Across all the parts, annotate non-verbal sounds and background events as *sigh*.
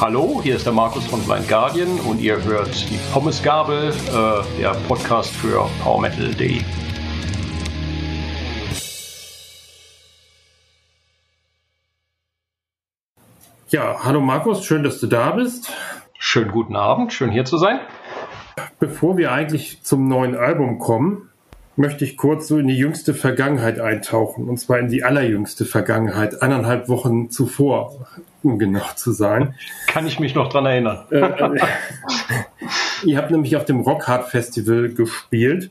Hallo, hier ist der Markus von Blind Guardian und ihr hört die Pommesgabel, äh, der Podcast für PowerMetal.de. Ja, hallo Markus, schön, dass du da bist. Schönen guten Abend, schön hier zu sein. Bevor wir eigentlich zum neuen Album kommen, möchte ich kurz so in die jüngste Vergangenheit eintauchen. Und zwar in die allerjüngste Vergangenheit, eineinhalb Wochen zuvor, um genau zu sein. Kann ich mich noch dran erinnern. Äh, äh, ihr habt nämlich auf dem Rockhard Festival gespielt.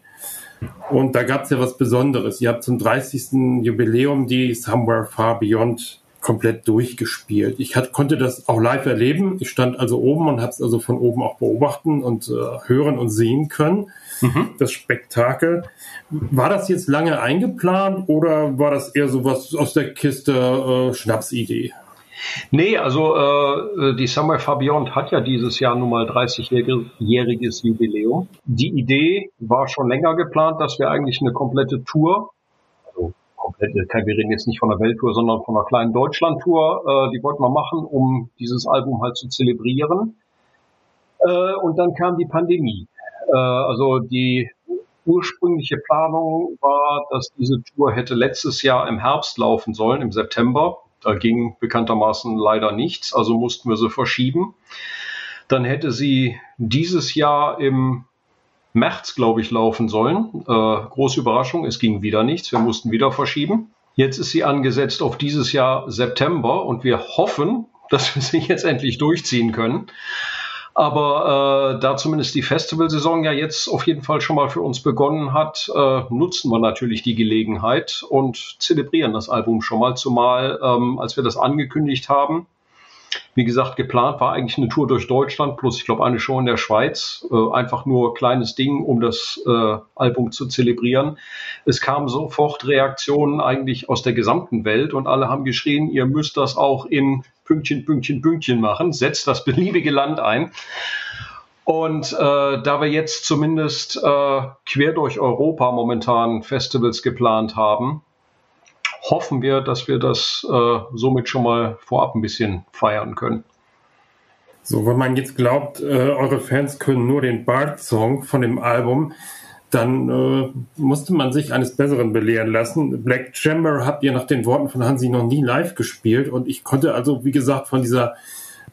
Und da gab es ja was Besonderes. Ihr habt zum 30. Jubiläum die Somewhere Far Beyond komplett durchgespielt. Ich hat, konnte das auch live erleben. Ich stand also oben und habe es also von oben auch beobachten und äh, hören und sehen können mhm. das Spektakel. War das jetzt lange eingeplant oder war das eher so was aus der Kiste äh, Schnapsidee? Nee, also äh, die Summer Fabiant hat ja dieses Jahr nun mal 30-jähriges Jubiläum. Die Idee war schon länger geplant, dass wir eigentlich eine komplette Tour, komplette, wir reden jetzt nicht von einer Welttour, sondern von einer kleinen Deutschlandtour, äh, die wollten wir machen, um dieses Album halt zu zelebrieren. Äh, und dann kam die Pandemie. Äh, also die ursprüngliche Planung war, dass diese Tour hätte letztes Jahr im Herbst laufen sollen, im September. Da ging bekanntermaßen leider nichts, also mussten wir sie verschieben. Dann hätte sie dieses Jahr im März, glaube ich, laufen sollen. Äh, große Überraschung, es ging wieder nichts, wir mussten wieder verschieben. Jetzt ist sie angesetzt auf dieses Jahr September und wir hoffen, dass wir sie jetzt endlich durchziehen können. Aber äh, da zumindest die Festivalsaison ja jetzt auf jeden Fall schon mal für uns begonnen hat, äh, nutzen wir natürlich die Gelegenheit und zelebrieren das Album schon mal. Zumal, ähm, als wir das angekündigt haben, wie gesagt, geplant war eigentlich eine Tour durch Deutschland plus, ich glaube, eine Show in der Schweiz. Äh, einfach nur kleines Ding, um das äh, Album zu zelebrieren. Es kamen sofort Reaktionen eigentlich aus der gesamten Welt und alle haben geschrien, ihr müsst das auch in Pünktchen, Pünktchen, Pünktchen machen, setzt das beliebige Land ein. Und äh, da wir jetzt zumindest äh, quer durch Europa momentan Festivals geplant haben, hoffen wir, dass wir das äh, somit schon mal vorab ein bisschen feiern können. So, wenn man jetzt glaubt, äh, eure Fans können nur den Bart-Song von dem Album, dann äh, musste man sich eines Besseren belehren lassen. Black Chamber habt ihr nach den Worten von Hansi noch nie live gespielt und ich konnte also, wie gesagt, von dieser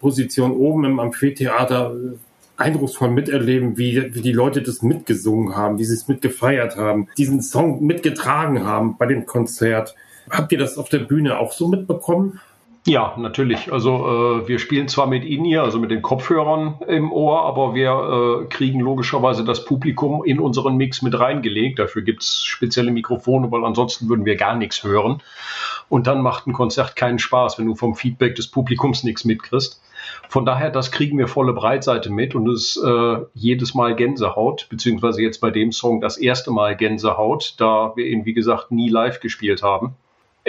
Position oben im Amphitheater äh, eindrucksvoll miterleben, wie, wie die Leute das mitgesungen haben, wie sie es mitgefeiert haben, diesen Song mitgetragen haben bei dem Konzert. Habt ihr das auf der Bühne auch so mitbekommen? Ja, natürlich. Also äh, wir spielen zwar mit in ihr, also mit den Kopfhörern im Ohr, aber wir äh, kriegen logischerweise das Publikum in unseren Mix mit reingelegt. Dafür gibt's spezielle Mikrofone, weil ansonsten würden wir gar nichts hören. Und dann macht ein Konzert keinen Spaß, wenn du vom Feedback des Publikums nichts mitkriegst. Von daher, das kriegen wir volle Breitseite mit und es ist äh, jedes Mal Gänsehaut, beziehungsweise jetzt bei dem Song das erste Mal Gänsehaut, da wir ihn, wie gesagt, nie live gespielt haben.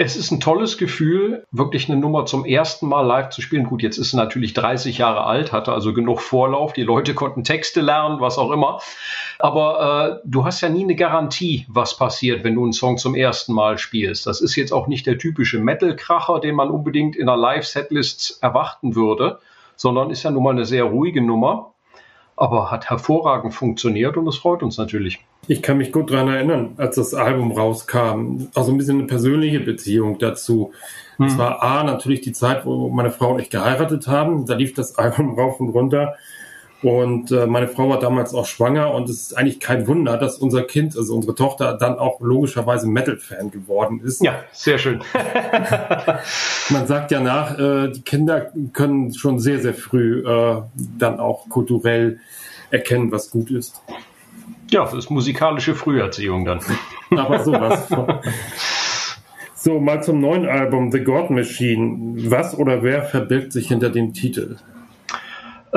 Es ist ein tolles Gefühl, wirklich eine Nummer zum ersten Mal live zu spielen. Gut, jetzt ist sie natürlich 30 Jahre alt, hatte also genug Vorlauf. Die Leute konnten Texte lernen, was auch immer. Aber äh, du hast ja nie eine Garantie, was passiert, wenn du einen Song zum ersten Mal spielst. Das ist jetzt auch nicht der typische Metal-Kracher, den man unbedingt in einer Live-Setlist erwarten würde, sondern ist ja nun mal eine sehr ruhige Nummer aber hat hervorragend funktioniert und es freut uns natürlich. Ich kann mich gut daran erinnern, als das Album rauskam, also ein bisschen eine persönliche Beziehung dazu. Es mhm. war A, natürlich die Zeit, wo meine Frau und ich geheiratet haben. Da lief das *laughs* Album rauf und runter. Und äh, meine Frau war damals auch schwanger und es ist eigentlich kein Wunder, dass unser Kind, also unsere Tochter, dann auch logischerweise Metal-Fan geworden ist. Ja, sehr schön. *laughs* *laughs* Man sagt ja nach, äh, die Kinder können schon sehr, sehr früh äh, dann auch kulturell erkennen, was gut ist. Ja, das ist musikalische Früherziehung dann. *laughs* Aber sowas. so, mal zum neuen Album The God Machine. Was oder wer verbirgt sich hinter dem Titel?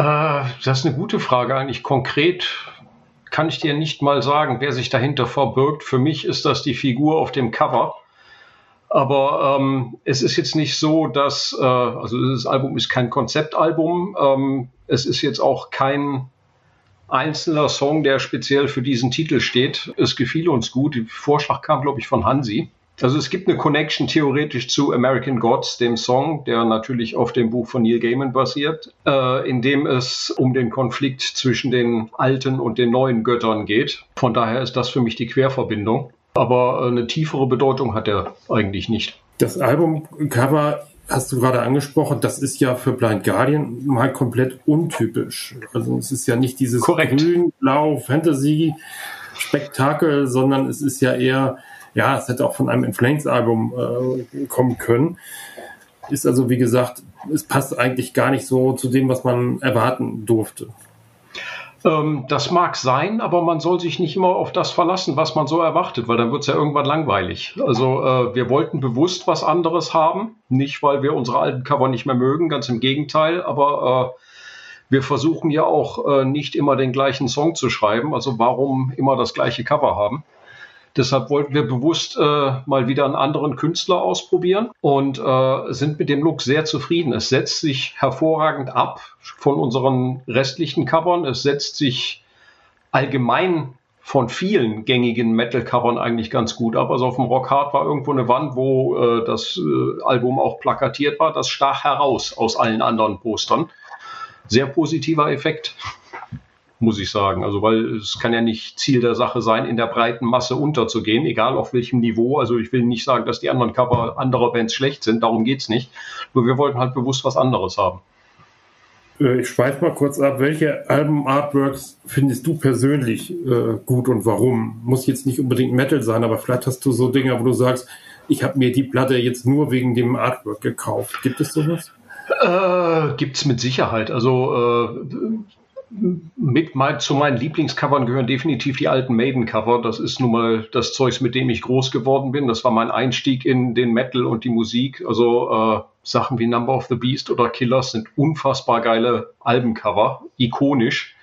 Äh, das ist eine gute Frage. Eigentlich konkret kann ich dir nicht mal sagen, wer sich dahinter verbirgt. Für mich ist das die Figur auf dem Cover. Aber ähm, es ist jetzt nicht so, dass, äh, also das Album ist kein Konzeptalbum. Ähm, es ist jetzt auch kein einzelner Song, der speziell für diesen Titel steht. Es gefiel uns gut. Der Vorschlag kam, glaube ich, von Hansi. Also es gibt eine Connection theoretisch zu American Gods, dem Song, der natürlich auf dem Buch von Neil Gaiman basiert, äh, in dem es um den Konflikt zwischen den alten und den neuen Göttern geht. Von daher ist das für mich die Querverbindung. Aber äh, eine tiefere Bedeutung hat er eigentlich nicht. Das Albumcover hast du gerade angesprochen, das ist ja für Blind Guardian mal komplett untypisch. Also es ist ja nicht dieses grün-blau Fantasy-Spektakel, sondern es ist ja eher, ja, es hätte auch von einem In Flames Album äh, kommen können. Ist also, wie gesagt, es passt eigentlich gar nicht so zu dem, was man erwarten durfte. Ähm, das mag sein, aber man soll sich nicht immer auf das verlassen, was man so erwartet, weil dann wird es ja irgendwann langweilig. Also äh, wir wollten bewusst was anderes haben, nicht weil wir unsere alten Cover nicht mehr mögen, ganz im Gegenteil, aber äh, wir versuchen ja auch äh, nicht immer den gleichen Song zu schreiben, also warum immer das gleiche Cover haben. Deshalb wollten wir bewusst äh, mal wieder einen anderen Künstler ausprobieren und äh, sind mit dem Look sehr zufrieden. Es setzt sich hervorragend ab von unseren restlichen Covern. Es setzt sich allgemein von vielen gängigen Metal-Covern eigentlich ganz gut ab. Also auf dem Rock Hard war irgendwo eine Wand, wo äh, das äh, Album auch plakatiert war. Das stach heraus aus allen anderen Postern. Sehr positiver Effekt muss ich sagen. Also weil es kann ja nicht Ziel der Sache sein, in der breiten Masse unterzugehen, egal auf welchem Niveau. Also ich will nicht sagen, dass die anderen Cover anderer Bands schlecht sind, darum geht's nicht. Nur wir wollten halt bewusst was anderes haben. Äh, ich schweife mal kurz ab. Welche Alben-Artworks findest du persönlich äh, gut und warum? Muss jetzt nicht unbedingt Metal sein, aber vielleicht hast du so Dinge, wo du sagst, ich habe mir die Platte jetzt nur wegen dem Artwork gekauft. Gibt es sowas? Äh, Gibt es mit Sicherheit. Also äh, mit mein, zu meinen Lieblingscovern gehören definitiv die alten Maiden-Cover. Das ist nun mal das Zeugs, mit dem ich groß geworden bin. Das war mein Einstieg in den Metal und die Musik. Also äh, Sachen wie Number of the Beast oder Killers sind unfassbar geile Albencover, ikonisch.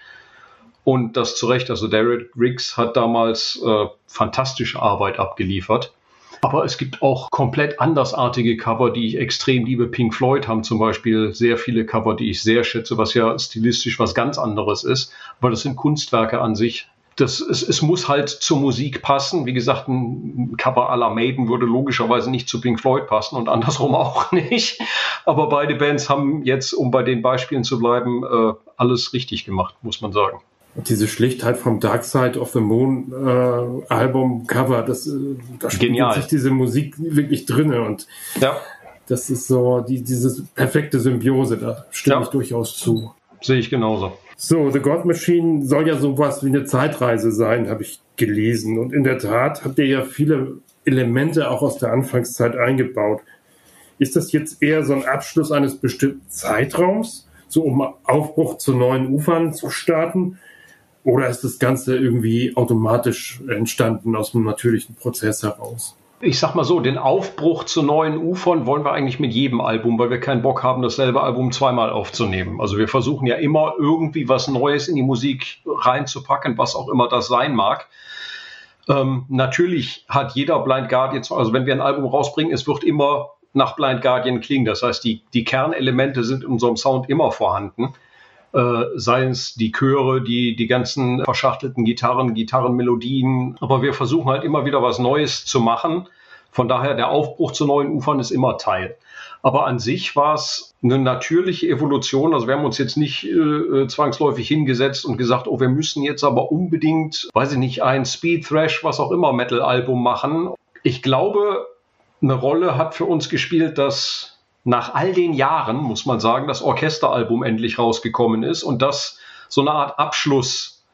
Und das zu Recht. Also Derek Riggs hat damals äh, fantastische Arbeit abgeliefert. Aber es gibt auch komplett andersartige Cover, die ich extrem liebe. Pink Floyd haben zum Beispiel sehr viele Cover, die ich sehr schätze, was ja stilistisch was ganz anderes ist. Aber das sind Kunstwerke an sich. Das, es, es muss halt zur Musik passen. Wie gesagt, ein Cover à la Maiden würde logischerweise nicht zu Pink Floyd passen und andersrum *laughs* auch nicht. Aber beide Bands haben jetzt, um bei den Beispielen zu bleiben, äh, alles richtig gemacht, muss man sagen diese Schlichtheit vom Dark Side of the Moon äh, Album Cover, das äh, da spielt sich diese Musik wirklich drinne und ja. das ist so die, diese perfekte Symbiose, da stimme ja. ich durchaus zu. Sehe ich genauso. So, The God Machine soll ja sowas wie eine Zeitreise sein, habe ich gelesen. Und in der Tat habt ihr ja viele Elemente auch aus der Anfangszeit eingebaut. Ist das jetzt eher so ein Abschluss eines bestimmten Zeitraums, so um Aufbruch zu neuen Ufern zu starten? Oder ist das Ganze irgendwie automatisch entstanden aus einem natürlichen Prozess heraus? Ich sag mal so, den Aufbruch zu neuen Ufern wollen wir eigentlich mit jedem Album, weil wir keinen Bock haben, dasselbe Album zweimal aufzunehmen. Also wir versuchen ja immer irgendwie was Neues in die Musik reinzupacken, was auch immer das sein mag. Ähm, natürlich hat jeder Blind Guardian, also wenn wir ein Album rausbringen, es wird immer nach Blind Guardian klingen. Das heißt, die, die Kernelemente sind in unserem Sound immer vorhanden äh, seien es die Chöre, die, die ganzen verschachtelten Gitarren, Gitarrenmelodien. Aber wir versuchen halt immer wieder was Neues zu machen. Von daher der Aufbruch zu neuen Ufern ist immer Teil. Aber an sich war es eine natürliche Evolution. Also wir haben uns jetzt nicht äh, zwangsläufig hingesetzt und gesagt, oh, wir müssen jetzt aber unbedingt, weiß ich nicht, ein Speed Thrash, was auch immer Metal-Album machen. Ich glaube, eine Rolle hat für uns gespielt, dass nach all den Jahren, muss man sagen, das Orchesteralbum endlich rausgekommen ist und das so eine Art Abschluss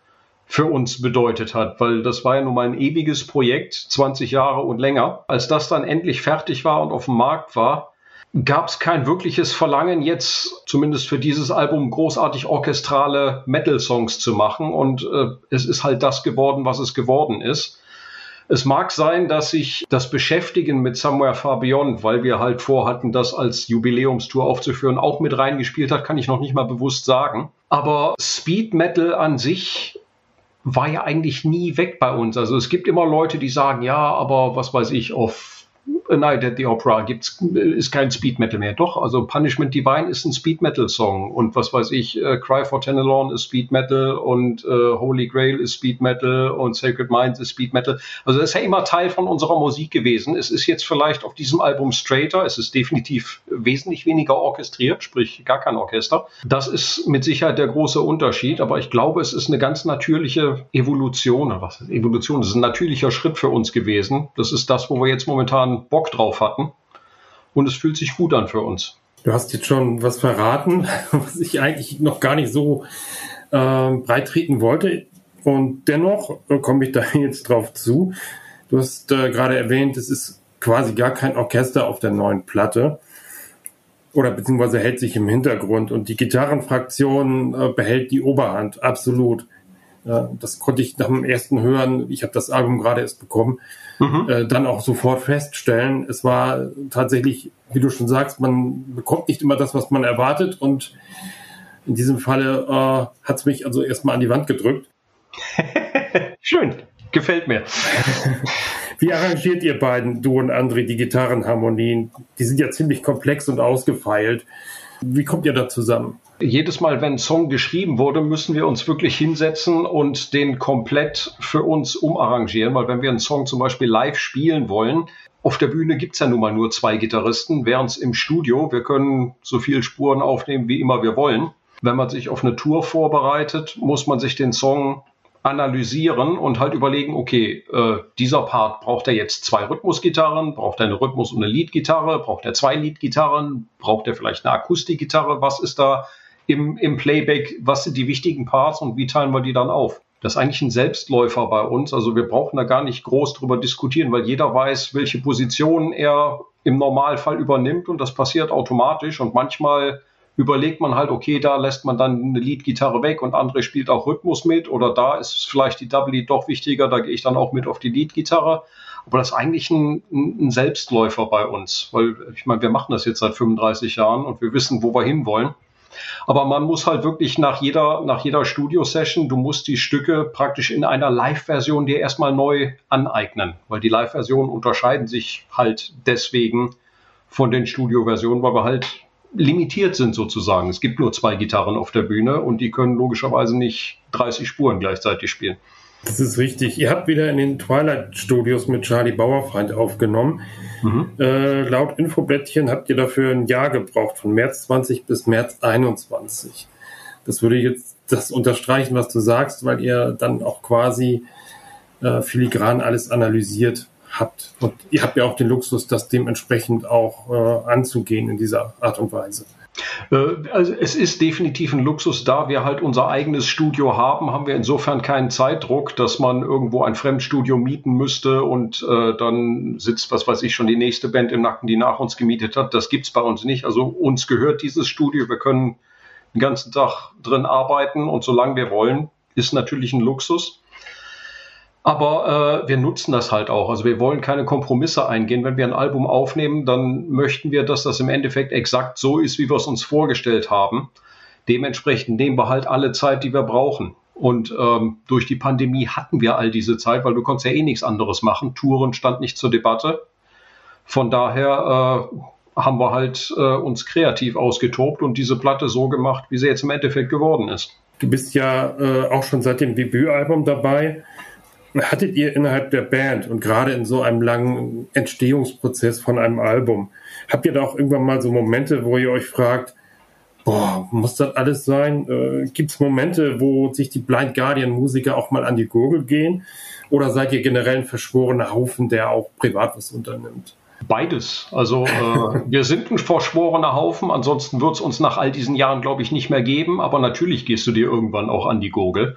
für uns bedeutet hat, weil das war ja nun mal ein ewiges Projekt, 20 Jahre und länger. Als das dann endlich fertig war und auf dem Markt war, gab es kein wirkliches Verlangen, jetzt zumindest für dieses Album großartig orchestrale Metal-Songs zu machen. Und äh, es ist halt das geworden, was es geworden ist. Es mag sein, dass sich das Beschäftigen mit Somewhere Far Beyond, weil wir halt vorhatten, das als Jubiläumstour aufzuführen, auch mit reingespielt hat, kann ich noch nicht mal bewusst sagen. Aber Speed Metal an sich war ja eigentlich nie weg bei uns. Also es gibt immer Leute, die sagen, ja, aber was weiß ich, auf A Night at the Opera gibt's, ist kein Speed Metal mehr. Doch, also Punishment Divine ist ein Speed Metal Song und was weiß ich, äh, Cry for Tenelon ist Speed Metal und äh, Holy Grail ist Speed Metal und Sacred Minds ist Speed Metal. Also das ist ja immer Teil von unserer Musik gewesen. Es ist jetzt vielleicht auf diesem Album straighter, es ist definitiv wesentlich weniger orchestriert, sprich gar kein Orchester. Das ist mit Sicherheit der große Unterschied, aber ich glaube, es ist eine ganz natürliche Evolution. Was ist Evolution? Das ist ein natürlicher Schritt für uns gewesen. Das ist das, wo wir jetzt momentan Bock drauf hatten. Und es fühlt sich gut an für uns. Du hast jetzt schon was verraten, *laughs* was ich eigentlich noch gar nicht so äh, breit treten wollte. Und dennoch äh, komme ich da *laughs* jetzt drauf zu. Du hast äh, gerade erwähnt, es ist quasi gar kein Orchester auf der neuen Platte oder beziehungsweise hält sich im Hintergrund und die Gitarrenfraktion äh, behält die Oberhand, absolut. Äh, das konnte ich nach dem ersten Hören, ich habe das Album gerade erst bekommen, mhm. äh, dann auch sofort feststellen. Es war tatsächlich, wie du schon sagst, man bekommt nicht immer das, was man erwartet und in diesem Falle äh, hat es mich also erstmal an die Wand gedrückt. *laughs* Schön, gefällt mir. *laughs* Wie arrangiert ihr beiden, du und André, die Gitarrenharmonien? Die sind ja ziemlich komplex und ausgefeilt. Wie kommt ihr da zusammen? Jedes Mal, wenn ein Song geschrieben wurde, müssen wir uns wirklich hinsetzen und den komplett für uns umarrangieren, weil wenn wir einen Song zum Beispiel live spielen wollen, auf der Bühne gibt es ja nun mal nur zwei Gitarristen, während es im Studio, wir können so viele Spuren aufnehmen, wie immer wir wollen. Wenn man sich auf eine Tour vorbereitet, muss man sich den Song analysieren und halt überlegen, okay, äh, dieser Part braucht er jetzt zwei Rhythmusgitarren, braucht er eine Rhythmus- und eine Leadgitarre, braucht er zwei Leadgitarren, braucht er vielleicht eine Akustikgitarre, was ist da im, im Playback, was sind die wichtigen Parts und wie teilen wir die dann auf? Das ist eigentlich ein Selbstläufer bei uns. Also wir brauchen da gar nicht groß drüber diskutieren, weil jeder weiß, welche Position er im Normalfall übernimmt und das passiert automatisch und manchmal überlegt man halt, okay, da lässt man dann eine Leadgitarre weg und andere spielt auch Rhythmus mit oder da ist vielleicht die Double Lead doch wichtiger, da gehe ich dann auch mit auf die Leadgitarre. Aber das ist eigentlich ein, ein Selbstläufer bei uns, weil ich meine, wir machen das jetzt seit 35 Jahren und wir wissen, wo wir hinwollen. Aber man muss halt wirklich nach jeder, nach jeder Studio-Session, du musst die Stücke praktisch in einer Live-Version dir erstmal neu aneignen, weil die Live-Versionen unterscheiden sich halt deswegen von den Studio-Versionen, weil wir halt limitiert sind sozusagen. Es gibt nur zwei Gitarren auf der Bühne und die können logischerweise nicht 30 Spuren gleichzeitig spielen. Das ist richtig. Ihr habt wieder in den Twilight Studios mit Charlie Bauerfeind aufgenommen. Mhm. Äh, laut Infoblättchen habt ihr dafür ein Jahr gebraucht, von März 20 bis März 21. Das würde jetzt das unterstreichen, was du sagst, weil ihr dann auch quasi äh, filigran alles analysiert habt. Und ihr habt ja auch den Luxus, das dementsprechend auch äh, anzugehen in dieser Art und Weise. Äh, also es ist definitiv ein Luxus, da wir halt unser eigenes Studio haben, haben wir insofern keinen Zeitdruck, dass man irgendwo ein Fremdstudio mieten müsste und äh, dann sitzt, was weiß ich, schon die nächste Band im Nacken, die nach uns gemietet hat. Das gibt es bei uns nicht. Also uns gehört dieses Studio. Wir können den ganzen Tag drin arbeiten und solange wir wollen, ist natürlich ein Luxus. Aber äh, wir nutzen das halt auch. Also wir wollen keine Kompromisse eingehen. Wenn wir ein Album aufnehmen, dann möchten wir, dass das im Endeffekt exakt so ist, wie wir es uns vorgestellt haben. Dementsprechend nehmen wir halt alle Zeit, die wir brauchen. Und ähm, durch die Pandemie hatten wir all diese Zeit, weil du konntest ja eh nichts anderes machen. Touren stand nicht zur Debatte. Von daher äh, haben wir halt äh, uns kreativ ausgetobt und diese Platte so gemacht, wie sie jetzt im Endeffekt geworden ist. Du bist ja äh, auch schon seit dem Debütalbum dabei. Hattet ihr innerhalb der Band und gerade in so einem langen Entstehungsprozess von einem Album, habt ihr da auch irgendwann mal so Momente, wo ihr euch fragt, boah, muss das alles sein? Äh, Gibt es Momente, wo sich die Blind Guardian Musiker auch mal an die Gurgel gehen? Oder seid ihr generell ein verschworener Haufen, der auch privat was unternimmt? Beides. Also äh, *laughs* wir sind ein verschworener Haufen, ansonsten wird es uns nach all diesen Jahren, glaube ich, nicht mehr geben. Aber natürlich gehst du dir irgendwann auch an die Gurgel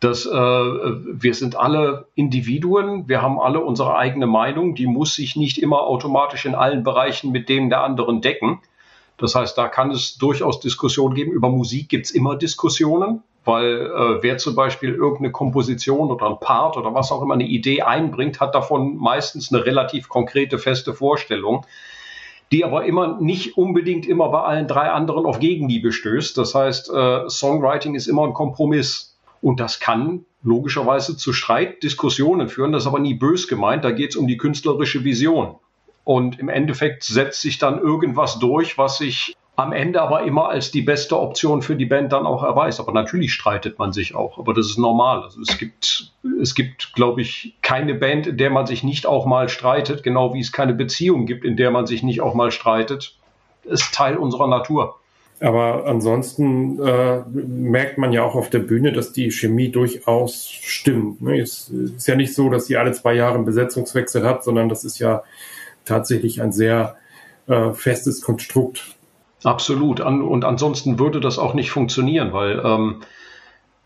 dass äh, wir sind alle Individuen, wir haben alle unsere eigene Meinung, die muss sich nicht immer automatisch in allen Bereichen mit dem der anderen decken. Das heißt, da kann es durchaus Diskussionen geben. Über Musik gibt es immer Diskussionen, weil äh, wer zum Beispiel irgendeine Komposition oder ein Part oder was auch immer eine Idee einbringt, hat davon meistens eine relativ konkrete, feste Vorstellung die aber immer nicht unbedingt immer bei allen drei anderen auf Gegenliebe stößt. Das heißt, äh, Songwriting ist immer ein Kompromiss. Und das kann logischerweise zu Streit, Diskussionen führen. Das ist aber nie bös gemeint. Da geht es um die künstlerische Vision. und im Endeffekt setzt sich dann irgendwas durch, was sich am Ende aber immer als die beste Option für die Band dann auch erweist. Aber natürlich streitet man sich auch, aber das ist normal. Also es gibt, es gibt, glaube ich, keine Band, in der man sich nicht auch mal streitet, genau wie es keine Beziehung gibt, in der man sich nicht auch mal streitet. Das ist Teil unserer Natur. Aber ansonsten äh, merkt man ja auch auf der Bühne, dass die Chemie durchaus stimmt. Ne? Es ist ja nicht so, dass ihr alle zwei Jahre einen Besetzungswechsel habt, sondern das ist ja tatsächlich ein sehr äh, festes Konstrukt. Absolut. An, und ansonsten würde das auch nicht funktionieren, weil ähm,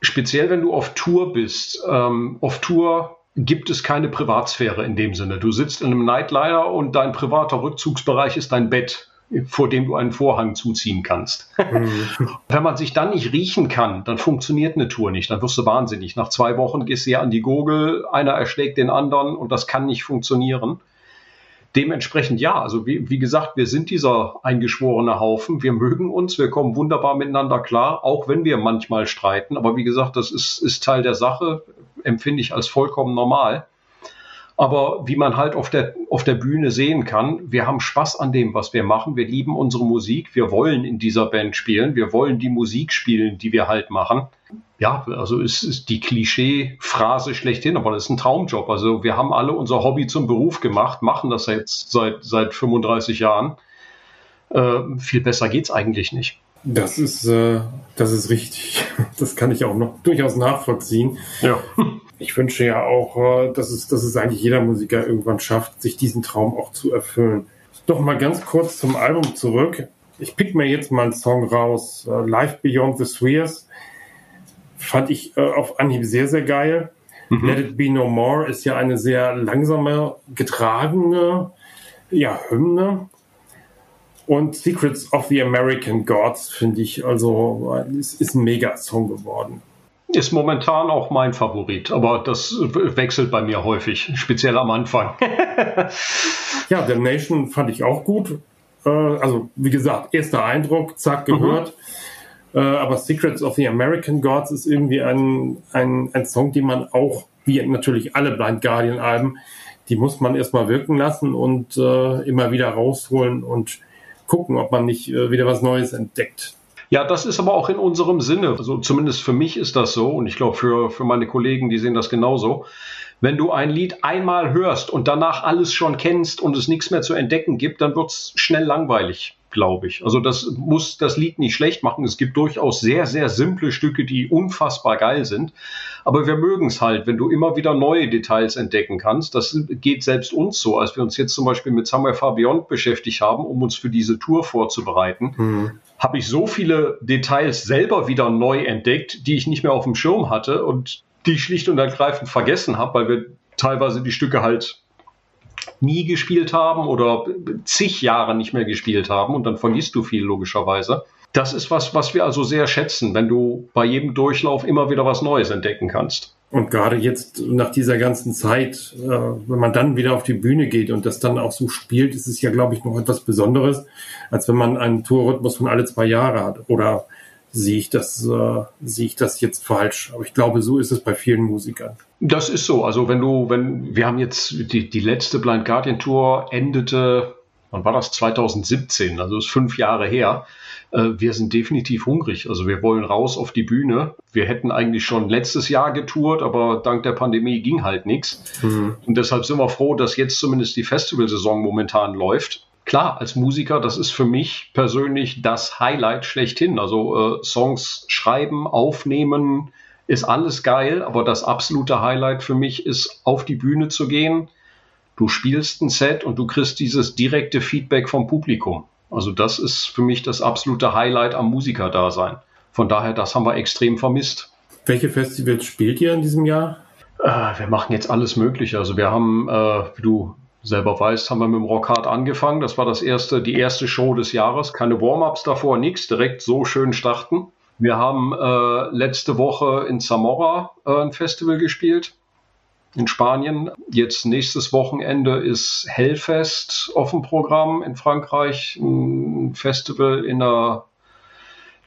speziell wenn du auf Tour bist, ähm, auf Tour gibt es keine Privatsphäre in dem Sinne. Du sitzt in einem Nightliner und dein privater Rückzugsbereich ist dein Bett vor dem du einen Vorhang zuziehen kannst. *laughs* Mhm. Wenn man sich dann nicht riechen kann, dann funktioniert eine Tour nicht. Dann wirst du wahnsinnig. Nach zwei Wochen gehst du ja an die Gurgel, einer erschlägt den anderen und das kann nicht funktionieren. Dementsprechend ja, also wie, wie gesagt, wir sind dieser eingeschworene Haufen. Wir mögen uns, wir kommen wunderbar miteinander klar, auch wenn wir manchmal streiten. Aber wie gesagt, das ist, ist Teil der Sache, empfinde ich als vollkommen normal. Aber wie man halt auf der, auf der Bühne sehen kann, wir haben Spaß an dem, was wir machen. Wir lieben unsere Musik. Wir wollen in dieser Band spielen. Wir wollen die Musik spielen, die wir halt machen. Ja, also es ist die Klischee-Phrase schlechthin, aber das ist ein Traumjob. Also wir haben alle unser Hobby zum Beruf gemacht, machen das jetzt seit, seit 35 Jahren. Äh, viel besser geht's eigentlich nicht. Das ist, äh, das ist richtig. *laughs* Das kann ich auch noch durchaus nachvollziehen. Ja *laughs* ich wünsche ja auch, äh, dass es, dass es eigentlich jeder Musiker irgendwann schafft, sich diesen Traum auch zu erfüllen. Doch mal ganz kurz zum Album zurück. Ich pick mir jetzt mal einen Song raus. Äh, Life Beyond the Spheres. Fand ich äh, auf Anhieb sehr, sehr geil. Mhm. Let It Be No More ist ja eine sehr langsame, getragene ja, Hymne. Und Secrets of the American Gods finde ich also, ist, ist ein Mega-Song geworden. Ist momentan auch mein Favorit, aber das wechselt bei mir häufig, speziell am Anfang. *laughs* ja, The Nation fand ich auch gut. Äh, also, wie gesagt, erster Eindruck, zack, mhm. gehört. Mhm. Aber Secrets of the American Gods ist irgendwie ein, ein, ein Song, den man auch, wie natürlich alle Blind Guardian Alben, die muss man erstmal wirken lassen und äh, immer wieder rausholen und gucken, ob man nicht wieder was Neues entdeckt. Ja, das ist aber auch in unserem Sinne. Also zumindest für mich ist das so und ich glaube für, für meine Kollegen, die sehen das genauso. Wenn du ein Lied einmal hörst und danach alles schon kennst und es nichts mehr zu entdecken gibt, dann wird es schnell langweilig glaube ich. Also das muss das Lied nicht schlecht machen. Es gibt durchaus sehr, sehr simple Stücke, die unfassbar geil sind. Aber wir mögen es halt, wenn du immer wieder neue Details entdecken kannst. Das geht selbst uns so, als wir uns jetzt zum Beispiel mit Samuel Fabion beschäftigt haben, um uns für diese Tour vorzubereiten. Mhm. Habe ich so viele Details selber wieder neu entdeckt, die ich nicht mehr auf dem Schirm hatte und die ich schlicht und ergreifend vergessen habe, weil wir teilweise die Stücke halt nie gespielt haben oder zig Jahre nicht mehr gespielt haben und dann vergisst du viel logischerweise. Das ist was, was wir also sehr schätzen, wenn du bei jedem Durchlauf immer wieder was Neues entdecken kannst. Und gerade jetzt nach dieser ganzen Zeit, äh, wenn man dann wieder auf die Bühne geht und das dann auch so spielt, ist es ja, glaube ich, noch etwas Besonderes, als wenn man einen Tourrhythmus von alle zwei Jahre hat. Oder sehe ich das, äh, sehe ich das jetzt falsch? Aber ich glaube, so ist es bei vielen Musikern. Das ist so. Also wenn du, wenn, wir haben jetzt die, die letzte Blind Guardian Tour endete, wann war das? 2017, also ist fünf Jahre her. Äh, wir sind definitiv hungrig. Also wir wollen raus auf die Bühne. Wir hätten eigentlich schon letztes Jahr getourt, aber dank der Pandemie ging halt nichts. Mhm. Und deshalb sind wir froh, dass jetzt zumindest die Festivalsaison momentan läuft klar, als Musiker, das ist für mich persönlich das Highlight schlechthin. Also äh, Songs schreiben, aufnehmen, ist alles geil, aber das absolute Highlight für mich ist, auf die Bühne zu gehen. Du spielst ein Set und du kriegst dieses direkte Feedback vom Publikum. Also das ist für mich das absolute Highlight am Musikerdasein. Von daher, das haben wir extrem vermisst. Welche Festivals spielt ihr in diesem Jahr? Äh, wir machen jetzt alles Mögliche. Also wir haben, äh, wie du selber weißt, haben wir mit dem Rockhard angefangen. Das war das erste, die erste Show des Jahres. Keine Warm-ups davor, nichts, direkt so schön starten. Wir haben äh, letzte Woche in Zamora äh, ein Festival gespielt in Spanien. Jetzt nächstes Wochenende ist Hellfest auf dem Programm in Frankreich, ein Festival in der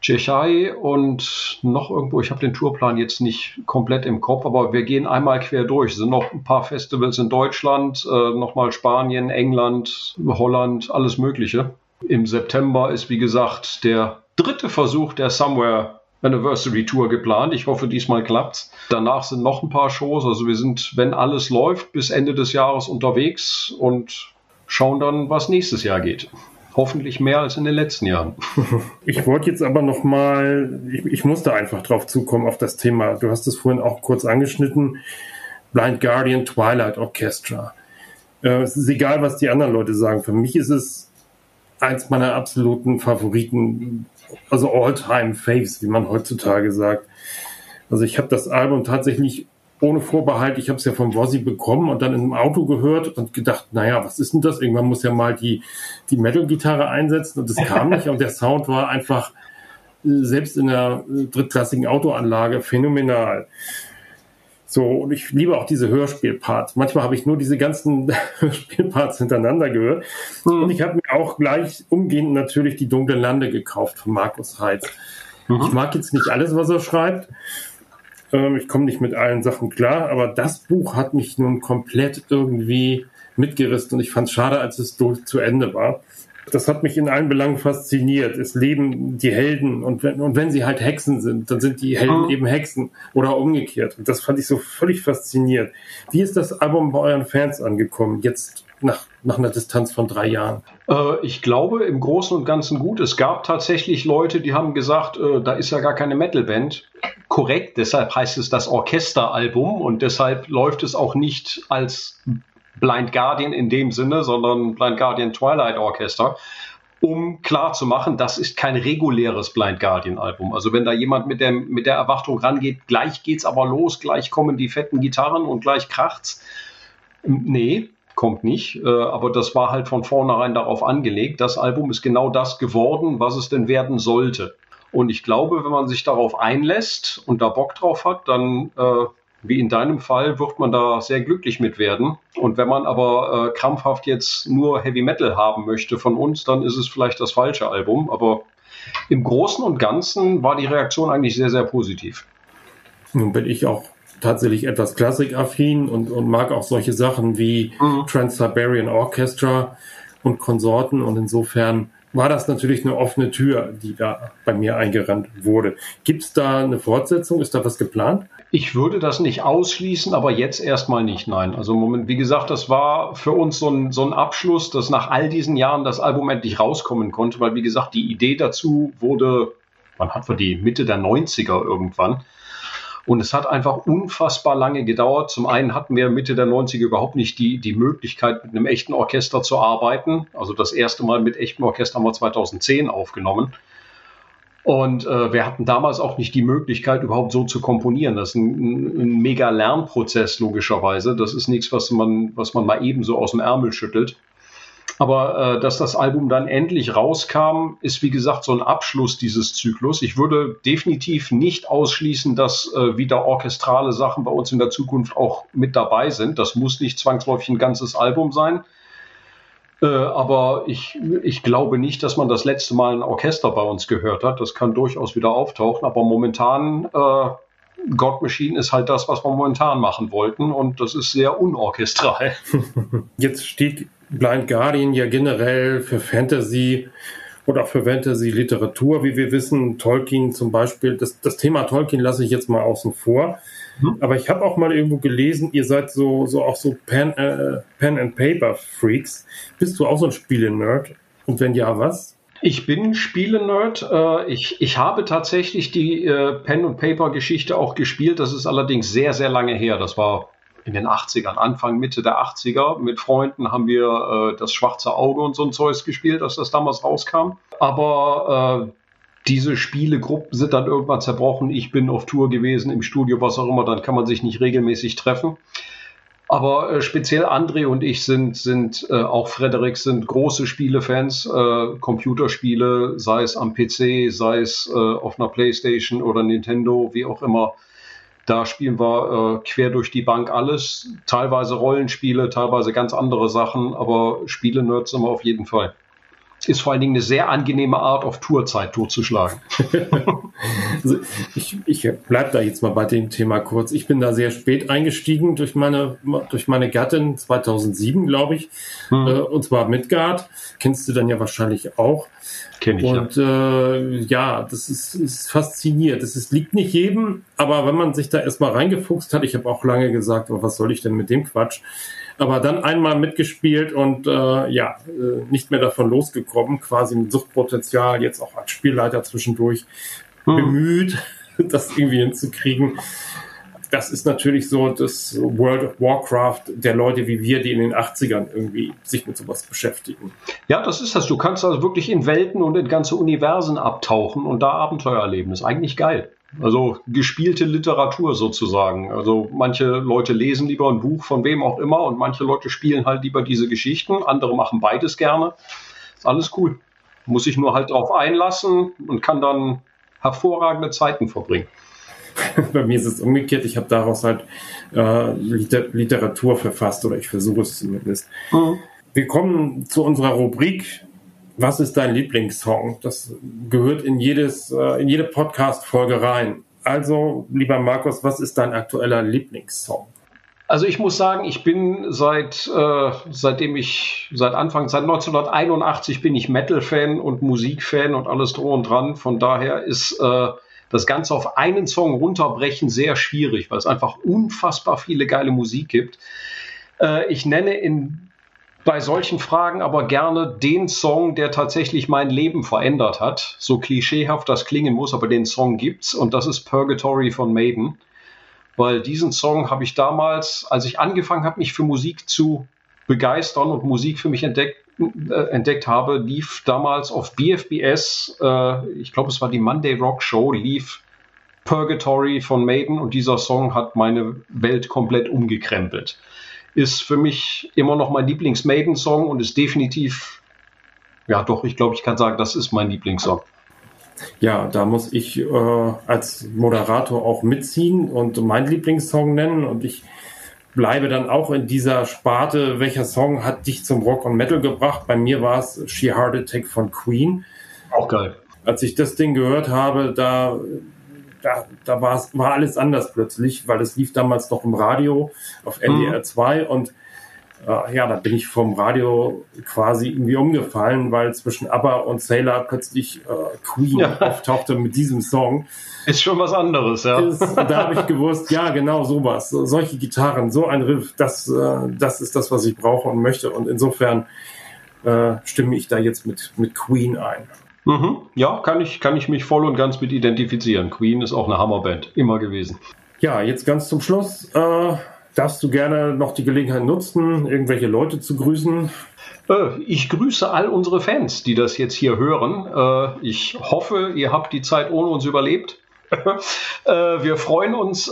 Tschechei und noch irgendwo, ich habe den Tourplan jetzt nicht komplett im Kopf, aber wir gehen einmal quer durch. Es sind noch ein paar Festivals in Deutschland, äh, nochmal Spanien, England, Holland, alles Mögliche. Im September ist, wie gesagt, der dritte Versuch der Somewhere Anniversary Tour geplant. Ich hoffe, diesmal klappt's. Danach sind noch ein paar Shows. Also wir sind, wenn alles läuft, bis Ende des Jahres unterwegs und schauen dann, was nächstes Jahr geht hoffentlich mehr als in den letzten Jahren. *laughs* Ich wollte jetzt aber noch mal, ich, ich musste einfach drauf zukommen auf das Thema. Du hast es vorhin auch kurz angeschnitten. Blind Guardian Twilight Orchestra. Äh, es ist egal, was die anderen Leute sagen. Für mich ist es eins meiner absoluten Favoriten, also All-Time Faves, wie man heutzutage sagt. Also ich habe das Album tatsächlich ohne Vorbehalt, ich habe es ja vom Wossi bekommen und dann im Auto gehört und gedacht, naja, was ist denn das? Irgendwann muss ja mal die, die Metal-Gitarre einsetzen und es kam nicht und der Sound war einfach äh, selbst in der äh, drittklassigen Autoanlage phänomenal. So, und ich liebe auch diese Hörspielparts. Manchmal habe ich nur diese ganzen *laughs* Hörspielparts hintereinander gehört. Mhm. Und ich habe mir auch gleich umgehend natürlich die Dunkle Lande gekauft von Markus Heitz. Mhm. Ich mag jetzt nicht alles, was er schreibt. Ähm, ich komme nicht mit allen Sachen klar, aber das Buch hat mich nun komplett irgendwie mitgerissen und ich fand es schade, als es durch zu Ende war. Das hat mich in allen Belangen fasziniert. Es leben die Helden und wenn, und wenn sie halt Hexen sind, dann sind die Helden mhm. eben Hexen oder umgekehrt. Und das fand ich so völlig faszinierend. Wie ist das Album bei euren Fans angekommen? Jetzt nach, nach einer Distanz von drei Jahren? Äh, ich glaube im Großen und Ganzen gut. Es gab tatsächlich Leute, die haben gesagt, äh, da ist ja gar keine Metalband. Korrekt, deshalb heißt es das Orchesteralbum und deshalb läuft es auch nicht als Blind Guardian in dem Sinne, sondern Blind Guardian Twilight Orchester um klar zu machen, das ist kein reguläres Blind Guardian Album. Also wenn da jemand mit, dem, mit der Erwartung rangeht, gleich geht's aber los, gleich kommen die fetten Gitarren und gleich kracht's. Nee, kommt nicht. Äh, aber das war halt von vornherein darauf angelegt. Das Album ist genau das geworden, was es denn werden sollte. Und ich glaube, wenn man sich darauf einlässt und da Bock drauf hat, dann, äh, wie in deinem Fall, wird man da sehr glücklich mit werden. Und wenn man aber äh, krampfhaft jetzt nur Heavy Metal haben möchte von uns, dann ist es vielleicht das falsche Album. Aber im Großen und Ganzen war die Reaktion eigentlich sehr, sehr positiv. Nun bin ich auch tatsächlich etwas klassikaffin und, und mag auch solche Sachen wie mhm. Trans-Siberian Orchestra und Konsorten und insofern war das natürlich eine offene Tür, die da bei mir eingerannt wurde. Gibt es da eine Fortsetzung? Ist da was geplant? Ich würde das nicht ausschließen, aber jetzt erstmal nicht, nein. Also Moment, wie gesagt, das war für uns so ein, so ein Abschluss, dass nach all diesen Jahren das Album endlich rauskommen konnte, weil wie gesagt, die Idee dazu wurde, wann hat wir die? Mitte der 90er irgendwann. Und es hat einfach unfassbar lange gedauert. Zum einen hatten wir Mitte der 90er überhaupt nicht die, die Möglichkeit, mit einem echten Orchester zu arbeiten. Also das erste Mal mit echtem Orchester haben wir 2010 aufgenommen. Und äh, wir hatten damals auch nicht die Möglichkeit, überhaupt so zu komponieren. Das ist ein, ein mega Lernprozess, logischerweise. Das ist nichts, was man, was man mal ebenso aus dem Ärmel schüttelt. Aber äh, dass das Album dann endlich rauskam, ist wie gesagt so ein Abschluss dieses Zyklus. Ich würde definitiv nicht ausschließen, dass äh, wieder orchestrale Sachen bei uns in der Zukunft auch mit dabei sind. Das muss nicht zwangsläufig ein ganzes Album sein. Äh, aber ich, ich glaube nicht, dass man das letzte Mal ein Orchester bei uns gehört hat. Das kann durchaus wieder auftauchen. Aber momentan äh, God Machine ist halt das, was wir momentan machen wollten und das ist sehr unorchestral. *laughs* Jetzt steht Blind Guardian ja generell für Fantasy oder für Fantasy-Literatur, wie wir wissen. Tolkien zum Beispiel, das, das Thema Tolkien lasse ich jetzt mal außen vor. Mhm. Aber ich habe auch mal irgendwo gelesen, ihr seid so, so auch so Pen, äh, Pen and Paper Freaks. Bist du auch so ein Spiele-Nerd? Und wenn ja, was? Ich bin Spiele-Nerd. Äh, ich, ich habe tatsächlich die äh, Pen- und Paper-Geschichte auch gespielt. Das ist allerdings sehr, sehr lange her. Das war in den 80ern, Anfang, Mitte der 80er. Mit Freunden haben wir äh, das Schwarze Auge und so ein Zeug gespielt, als das damals rauskam. Aber äh, diese Spielegruppen sind dann irgendwann zerbrochen. Ich bin auf Tour gewesen, im Studio, was auch immer, dann kann man sich nicht regelmäßig treffen. Aber äh, speziell André und ich sind, sind äh, auch Frederik, sind große Spielefans, äh, Computerspiele, sei es am PC, sei es äh, auf einer Playstation oder Nintendo, wie auch immer. Da spielen wir äh, quer durch die Bank alles, teilweise Rollenspiele, teilweise ganz andere Sachen, aber Spiele-Nerds sind wir auf jeden Fall. Ist vor allen Dingen eine sehr angenehme Art, auf Tourzeit totzuschlagen. *laughs* also ich ich bleibe da jetzt mal bei dem Thema kurz. Ich bin da sehr spät eingestiegen durch meine, durch meine Gattin, 2007, glaube ich, hm. äh, und zwar Midgard. Kennst du dann ja wahrscheinlich auch. Kenn ich, und ja. Äh, ja, das ist, ist fasziniert. Das ist, liegt nicht jedem, aber wenn man sich da erstmal reingefuchst hat, ich habe auch lange gesagt, oh, was soll ich denn mit dem Quatsch? Aber dann einmal mitgespielt und äh, ja, äh, nicht mehr davon losgekommen, quasi ein Suchtpotenzial, jetzt auch als Spielleiter zwischendurch hm. bemüht, *laughs* das irgendwie hinzukriegen. Das ist natürlich so das World of Warcraft der Leute wie wir, die in den 80ern irgendwie sich mit sowas beschäftigen. Ja, das ist das. Du kannst also wirklich in Welten und in ganze Universen abtauchen und da Abenteuer erleben. Das ist eigentlich geil. Also gespielte Literatur sozusagen. Also manche Leute lesen lieber ein Buch von wem auch immer und manche Leute spielen halt lieber diese Geschichten. Andere machen beides gerne. Ist alles cool. Muss ich nur halt darauf einlassen und kann dann hervorragende Zeiten verbringen. *laughs* Bei mir ist es umgekehrt. Ich habe daraus halt äh, Liter Literatur verfasst oder ich versuche es zumindest. Mhm. Wir kommen zu unserer Rubrik was ist dein Lieblingssong? Das gehört in jedes, äh, in jede Podcast-Folge rein. Also, lieber Markus, was ist dein aktueller Lieblingssong? Also ich muss sagen, ich bin seit äh, seitdem ich seit Anfang seit 1981 bin ich Metal-Fan und Musik-Fan und alles drum und dran. Von daher ist äh, das Ganze auf einen Song runterbrechen sehr schwierig, weil es einfach unfassbar viele geile Musik gibt. Äh, ich nenne in bei solchen Fragen aber gerne den Song, der tatsächlich mein Leben verändert hat. So klischeehaft das klingen muss, aber den Song gibt's und das ist Purgatory von Maiden. Weil diesen Song habe ich damals, als ich angefangen habe, mich für Musik zu begeistern und Musik für mich entdeckt, äh, entdeckt habe, lief damals auf BFBS, äh, ich glaube es war die Monday Rock Show, lief Purgatory von Maiden und dieser Song hat meine Welt komplett umgekrempelt ist für mich immer noch mein Lieblings-Maiden-Song und ist definitiv, ja doch, ich glaube, ich kann sagen, das ist mein Lieblingssong. Ja, da muss ich äh, als Moderator auch mitziehen und meinen Lieblingssong nennen und ich bleibe dann auch in dieser Sparte, welcher Song hat dich zum Rock und Metal gebracht? Bei mir war es She Heart Attack von Queen. Auch geil. Als ich das Ding gehört habe, da da, da war, war alles anders plötzlich, weil es lief damals noch im Radio auf NDR 2 mhm. und äh, ja, da bin ich vom Radio quasi irgendwie umgefallen, weil zwischen ABBA und Sailor plötzlich äh, Queen ja. auftauchte mit diesem Song. Ist schon was anderes, ja. Ist, da habe ich gewusst, ja, genau sowas. Solche Gitarren, so ein Riff, das, äh, das ist das, was ich brauche und möchte. Und insofern äh, stimme ich da jetzt mit, mit Queen ein. Mhm. Ja, kann ich, kann ich mich voll und ganz mit identifizieren. Queen ist auch eine Hammerband, immer gewesen. Ja, jetzt ganz zum Schluss. Äh, darfst du gerne noch die Gelegenheit nutzen, irgendwelche Leute zu grüßen? Äh, ich grüße all unsere Fans, die das jetzt hier hören. Äh, ich hoffe, ihr habt die Zeit ohne uns überlebt. *laughs* äh, wir freuen uns, äh,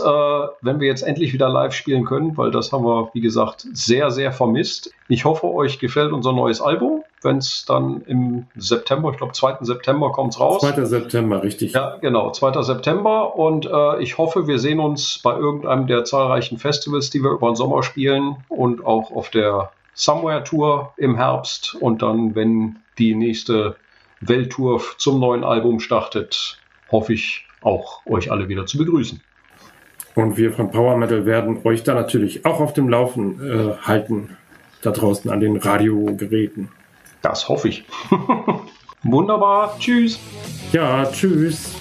wenn wir jetzt endlich wieder live spielen können, weil das haben wir, wie gesagt, sehr, sehr vermisst. Ich hoffe, euch gefällt unser neues Album. Wenn es dann im September, ich glaube 2. September kommt es raus. 2. September, richtig. Ja, genau, 2. September. Und äh, ich hoffe, wir sehen uns bei irgendeinem der zahlreichen Festivals, die wir über den Sommer spielen und auch auf der Somewhere Tour im Herbst. Und dann, wenn die nächste Welttour zum neuen Album startet, hoffe ich, auch euch alle wieder zu begrüßen. Und wir von Power Metal werden euch da natürlich auch auf dem Laufen äh, halten, da draußen an den Radiogeräten. Das hoffe ich. *laughs* Wunderbar. Tschüss. Ja, tschüss.